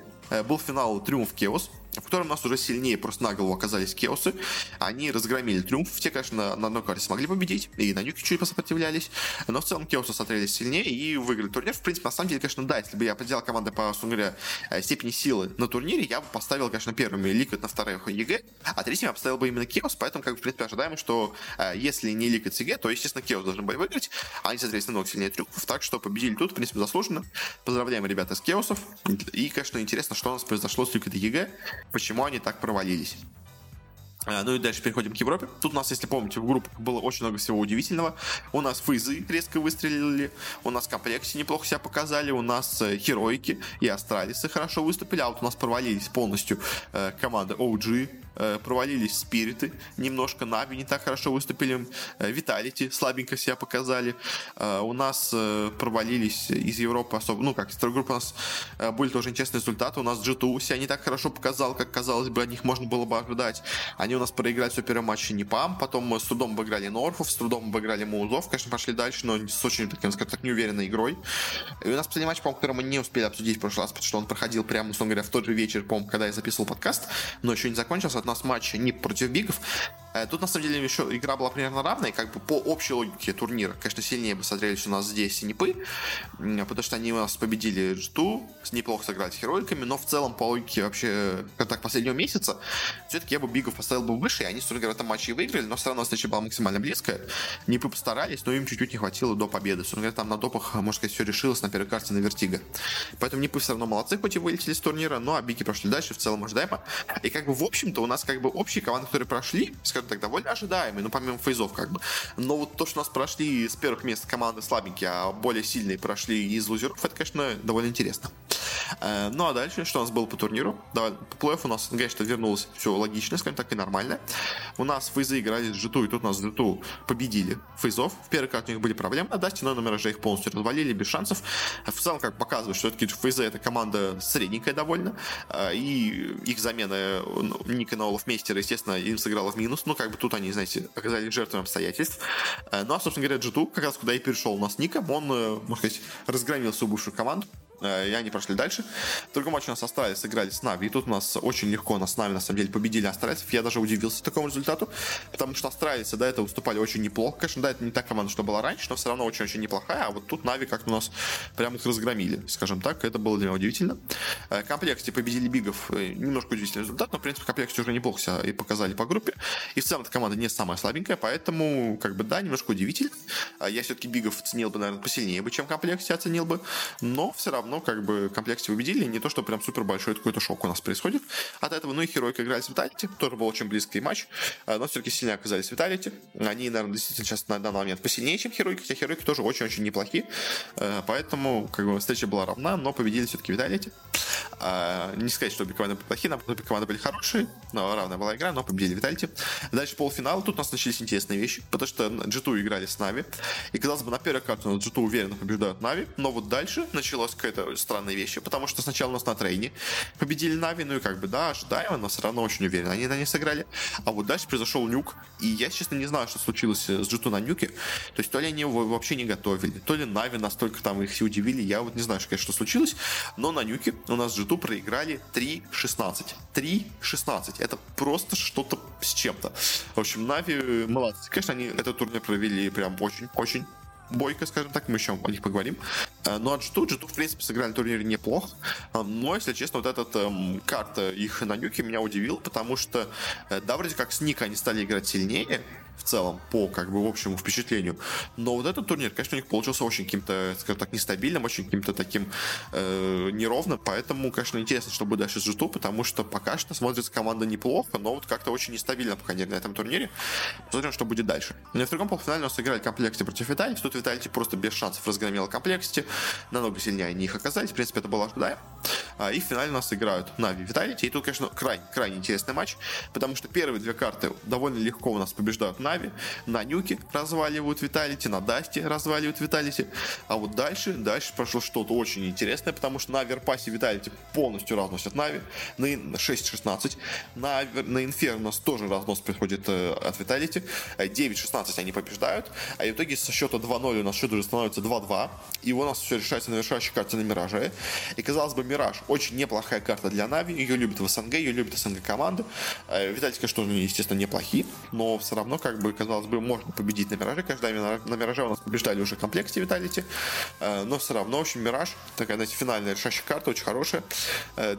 был финал Triumph Chaos, в котором у нас уже сильнее просто на голову оказались Chaos ы. Они разгромили Триумф. Те, конечно, на одной карте смогли победить, и на Нюке чуть посопротивлялись. Но в целом Chaos ы смотрелись сильнее и выиграли турнир. В принципе, на самом деле, конечно, да, если бы я определял команды по, собственно говоря, э, степени силы на турнире, я бы поставил, конечно, первыми Liquid на вторых EG, а третьим я поставил бы именно Chaos, поэтому, как бы, в принципе, ожидаемо, что э, если не Liquid с EG, то, естественно, Chaos должны были выиграть. Они, соответственно, много сильнее Триумфов, так что победили тут, в принципе, заслуженно. Поздравляем ребята с Chaos ов. И, конечно, интересно, что у нас произошло с Liquid EG, почему они так провалились. А, ну и дальше переходим к Европе. Тут у нас, если помните, в группах было очень много всего удивительного. У нас фейзы резко выстрелили, у нас комплексы неплохо себя показали, у нас э, хероики и астралисы хорошо выступили, а вот у нас провалились полностью э, команда OG, провалились спириты немножко, Нави не так хорошо выступили, Виталити слабенько себя показали, э, у нас э, провалились из Европы особо, ну как, из у нас были тоже интересные результаты, у нас G2 себя не так хорошо показал, как казалось бы, от них можно было бы ожидать, они у нас проиграли все первом матче Непам, потом мы с трудом обыграли Норфов, с трудом обыграли Маузов, конечно, пошли дальше, но с очень, так скажем так, неуверенной игрой. И у нас последний матч, по-моему, который мы не успели обсудить в прошлый раз, потому что он проходил прямо, условно говоря, в тот же вечер, по-моему, когда я записывал подкаст, но еще не закончился нас матч не против бигов. Э, тут, на самом деле, еще игра была примерно равная, как бы по общей логике турнира. Конечно, сильнее бы смотрелись у нас здесь Синипы, потому что они у нас победили G2, неплохо сыграли с Heroic ами, но в целом по логике вообще, как так, последнего месяца, все-таки я бы BIG ов поставил бы выше, и они, собственно говоря, в этом и выиграли, но все равно встреча была максимально близкая. NiP ы постарались, но им чуть-чуть не хватило до победы. Собственно говоря, там на допах, можно сказать, все решилось на первой карте на Vertigo. Поэтому NiP ы все равно молодцы, хоть и вылетели с турнира, но а BIG и прошли дальше, в целом ожидаемо. И как бы, в общем-то, у нас как бы общие команды, которые прошли, скажем так, довольно ожидаемые, ну, помимо FaZe ов, как бы. Но вот то, что у нас прошли с первых мест команды слабенькие, а более сильные прошли из лузеров, это, конечно, довольно интересно. Э, ну, а дальше, что у нас было по турниру? Давай, по плей у нас, конечно, вернулось все логично, скажем так, и нормально. У нас фейзы играли с G2, и тут у нас G2 победили фейзов. В первой карте у них были проблемы на Дасте, но номера же их полностью развалили, без шансов. В целом, как показывает, что все-таки фейзы это команда средненькая довольно, э, и их замена ну, Ника на Олаф Мейстера, естественно, им сыграла в минус, ну, как бы тут они, знаете, оказались жертвами обстоятельств. Э, ну, а, собственно говоря, G2, как раз куда и перешел у нас NiKo, он, можно сказать, разгромил свою бывшую команду, и они прошли дальше. В другом матче у нас Astralis сыграли с NaVi, и тут у нас очень легко на с NaVi, на самом деле, победили Astralis ов. Я даже удивился такому результату, потому что Astralis ы до этого выступали очень неплохо. Конечно, да, это не та команда, что была раньше, но все равно очень-очень неплохая, а вот тут NaVi как-то у нас прям их разгромили, скажем так, это было для меня удивительно. Э, Complexity победили BIG ов, э, немножко удивительный результат, но, в принципе, Complexity уже неплохо себя и показали по группе. И в целом эта команда не самая слабенькая, поэтому, как бы, да, немножко удивительно. Я все-таки Бигов ценил бы, наверное, посильнее бы, чем комплекте оценил бы, но все равно как бы комплекте победили, не то, что прям супер большой какой-то шок у нас происходит от этого. Ну и Херойка играли с Виталити, тоже был очень близкий матч, а, но все-таки сильнее оказались Виталити. Они, наверное, действительно сейчас на данный момент посильнее, чем Херойка, хотя Херойки тоже очень-очень неплохие, а, поэтому как бы встреча была равна, но победили все-таки Виталити. А, не сказать, что обе команды были плохие, обе команды были хорошие, но равная была игра, но победили Виталити. Дальше полуфинал, тут у нас начались интересные вещи, потому что G2 играли с Нави, и казалось бы, на первой карте у нас G2 уверенно побеждают Нави, но вот дальше началась какая-то странная вещь, потому что сначала у нас на трейне победили Нави, ну и как бы, да, ожидаемо, но все равно очень уверенно они на ней сыграли. А вот дальше произошел нюк, и я, честно, не знаю, что случилось с G2 на нюке, то есть то ли они его вообще не готовили, то ли Нави настолько там их все удивили, я вот не знаю, что, конечно, случилось, но на нюке у нас G2 проиграли 3-16. 3-16. Это просто что-то с чем-то. В общем, Нави молодцы. Конечно, они этот турнир провели прям очень-очень бойко, скажем так, мы еще о них поговорим. Э, но от G2, G2, в принципе, сыграли турнир неплохо. Э, но, если честно, вот эта эм, карта их на нюке меня удивила, потому что, э, да, вроде как с Ника они стали играть сильнее, в целом по как бы общему впечатлению. Но вот этот турнир, конечно, у них получился очень каким-то, скажем так, нестабильным, очень каким-то таким э, неровным, поэтому, конечно, интересно, что будет дальше с g потому что пока что смотрится команда неплохо, но вот как-то очень нестабильно пока на этом турнире. Посмотрим, что будет дальше. Но в другом полуфинале у нас играли Complexity против Виталити. Тут Виталити просто без шансов разгромила Complexity. Намного сильнее они их оказались. В принципе, это было ожидаемо. А, и в финале у нас играют Нави и Виталити. И тут, конечно, крайне, крайне интересный матч, потому что первые две карты довольно легко у нас побеждают. На Нюке разваливают Виталити, на Дасте разваливают Виталити. А вот дальше, дальше прошло что-то очень интересное, потому что на Оверпасе Виталити полностью разносят Нави. На 6-16. На, на Инферно у нас тоже разнос приходит э, от Виталити. 9-16 они побеждают. А в итоге со счета 2-0 у нас счет уже становится 2-2. И у нас все решается на решающей карте на Мираже. И казалось бы, Мираж очень неплохая карта для Нави. Ее любят в СНГ, ее любят СНГ команды. Э, Виталити, конечно, естественно, неплохие. Но все равно, как бы, казалось бы, можно победить на Мираже. Когда на Мираже у нас побеждали уже в комплекте Виталити. Э, но все равно, в общем, Мираж, такая, знаете, финальная решающая карта, очень хорошая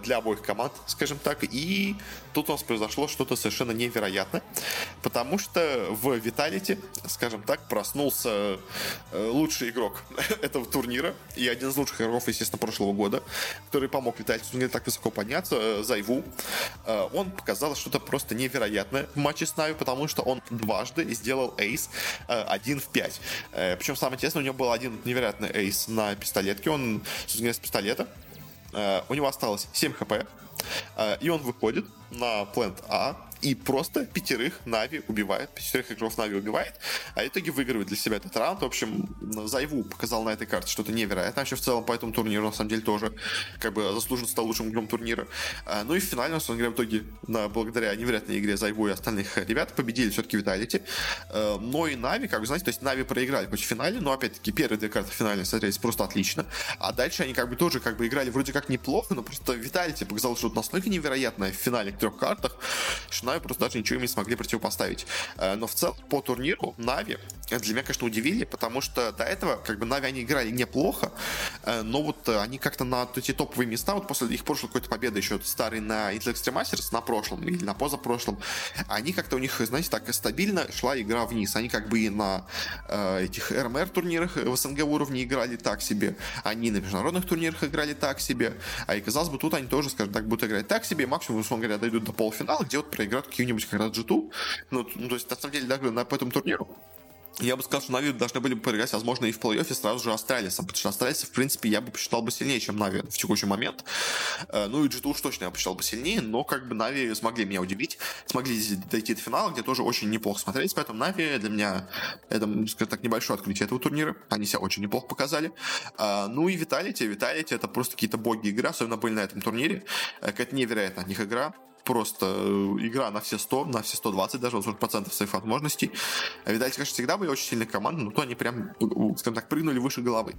для обоих команд, скажем так. И тут у нас произошло что-то совершенно невероятное. Потому что в Виталити, скажем так, проснулся э, лучший игрок этого турнира и один из лучших игроков, естественно, прошлого года, который помог Виталити так высоко подняться, э, Зайву. Э, он показал что-то просто невероятное в матче с Нави, потому что он дважды сделал эйс 1 в 5. Причем самое интересное, у него был один невероятный эйс на пистолетке, он с пистолета, у него осталось 7 хп, и он выходит на плент А, и просто пятерых Нави убивает, пятерых игроков Нави убивает, а в итоге выигрывает для себя этот раунд. В общем, Зайву показал на этой карте что-то невероятное. Вообще, в целом, по этому турниру, на самом деле, тоже как бы заслуженно стал лучшим игроком турнира. А, ну и в финале, на самом деле, в итоге, на, благодаря невероятной игре Зайву и остальных ребят, победили все-таки Виталити. А, но и Нави, как вы знаете, то есть Нави проиграли хоть в финале, но опять-таки первые две карты в финале смотрелись просто отлично. А дальше они как бы тоже как бы играли вроде как неплохо, но просто Виталити показал что-то настолько невероятное в финале трех картах, что Нави просто даже ничего им не смогли противопоставить. Э, но в целом по турниру Нави для меня, конечно, удивили, потому что до этого как бы Нави они играли неплохо, э, но вот они как-то на эти топовые места, вот после их прошлой какой-то победы еще старый на Intel Extreme Masters на прошлом или на позапрошлом, они как-то у них, знаете, так стабильно шла игра вниз. Они как бы и на э, этих РМР турнирах в СНГ уровне играли так себе, они на международных турнирах играли так себе, а и казалось бы, тут они тоже, скажем так, будут играть так себе, максимум, условно говоря, дойдут до полуфинала, где вот проиграют какие-нибудь как раз G2. Ну, ну, то есть, на самом деле, даже на, по этому турниру я бы сказал, что Нави должны были бы проиграть, возможно, и в плей-оффе сразу же Астралисом, потому что Астралиса, в принципе, я бы посчитал бы сильнее, чем Нави в текущий момент. Э, ну и G2 уж точно я посчитал бы сильнее, но как бы Нави смогли меня удивить, смогли дойти до финала, где тоже очень неплохо смотрелись, поэтому Нави для меня это, скажем так, небольшое открытие этого турнира. Они себя очень неплохо показали. Э, ну и Виталити, Виталити это просто какие-то боги игры, особенно были на этом турнире. Э, какая-то невероятная от них игра просто э, игра на все 100, на все 120 даже, 40% своих возможностей. А Видать, конечно, всегда были очень сильные команды, но то они прям, скажем так, прыгнули выше головы.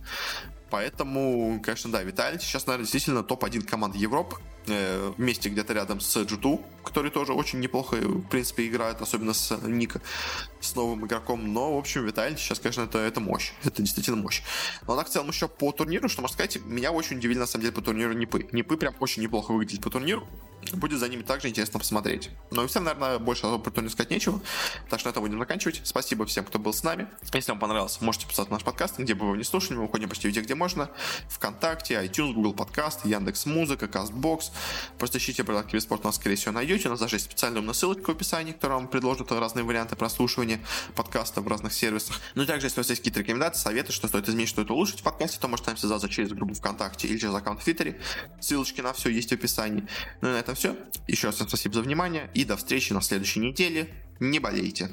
Поэтому, конечно, да, Виталити сейчас, наверное, действительно топ-1 команд Европы. Э, вместе где-то рядом с G2, который тоже очень неплохо, в принципе, играет, особенно с Ника, с новым игроком. Но, в общем, Виталити сейчас, конечно, это, это мощь. Это действительно мощь. Но так, в целом, еще по турниру, что можно сказать, меня очень удивили, на самом деле, по турниру Нипы. Нипы прям очень неплохо выглядит по турниру. Будет за ними также интересно посмотреть. Но и всем, наверное, больше про турнир сказать нечего. Так что на этом будем заканчивать. Спасибо всем, кто был с нами. Если вам понравилось, можете писать наш подкаст, где бы вы не слушали. Мы выходим почти везде, где можно. Вконтакте, iTunes, Google Подкаст, Яндекс Музыка, Castbox. Просто ищите продакт Киберспорт, нас, скорее всего, найдете. У нас даже есть специальная умная ссылочка в описании, которая вам предложит разные варианты прослушивания подкаста в разных сервисах. Ну и также, если у вас есть какие-то рекомендации, советы, что стоит изменить, что это улучшить в подкасте, то можете нам связаться через группу ВКонтакте или через аккаунт в Твиттере. Ссылочки на все есть в описании. Ну и на этом все. Еще раз всем спасибо за внимание и до встречи на следующей неделе. Не болейте.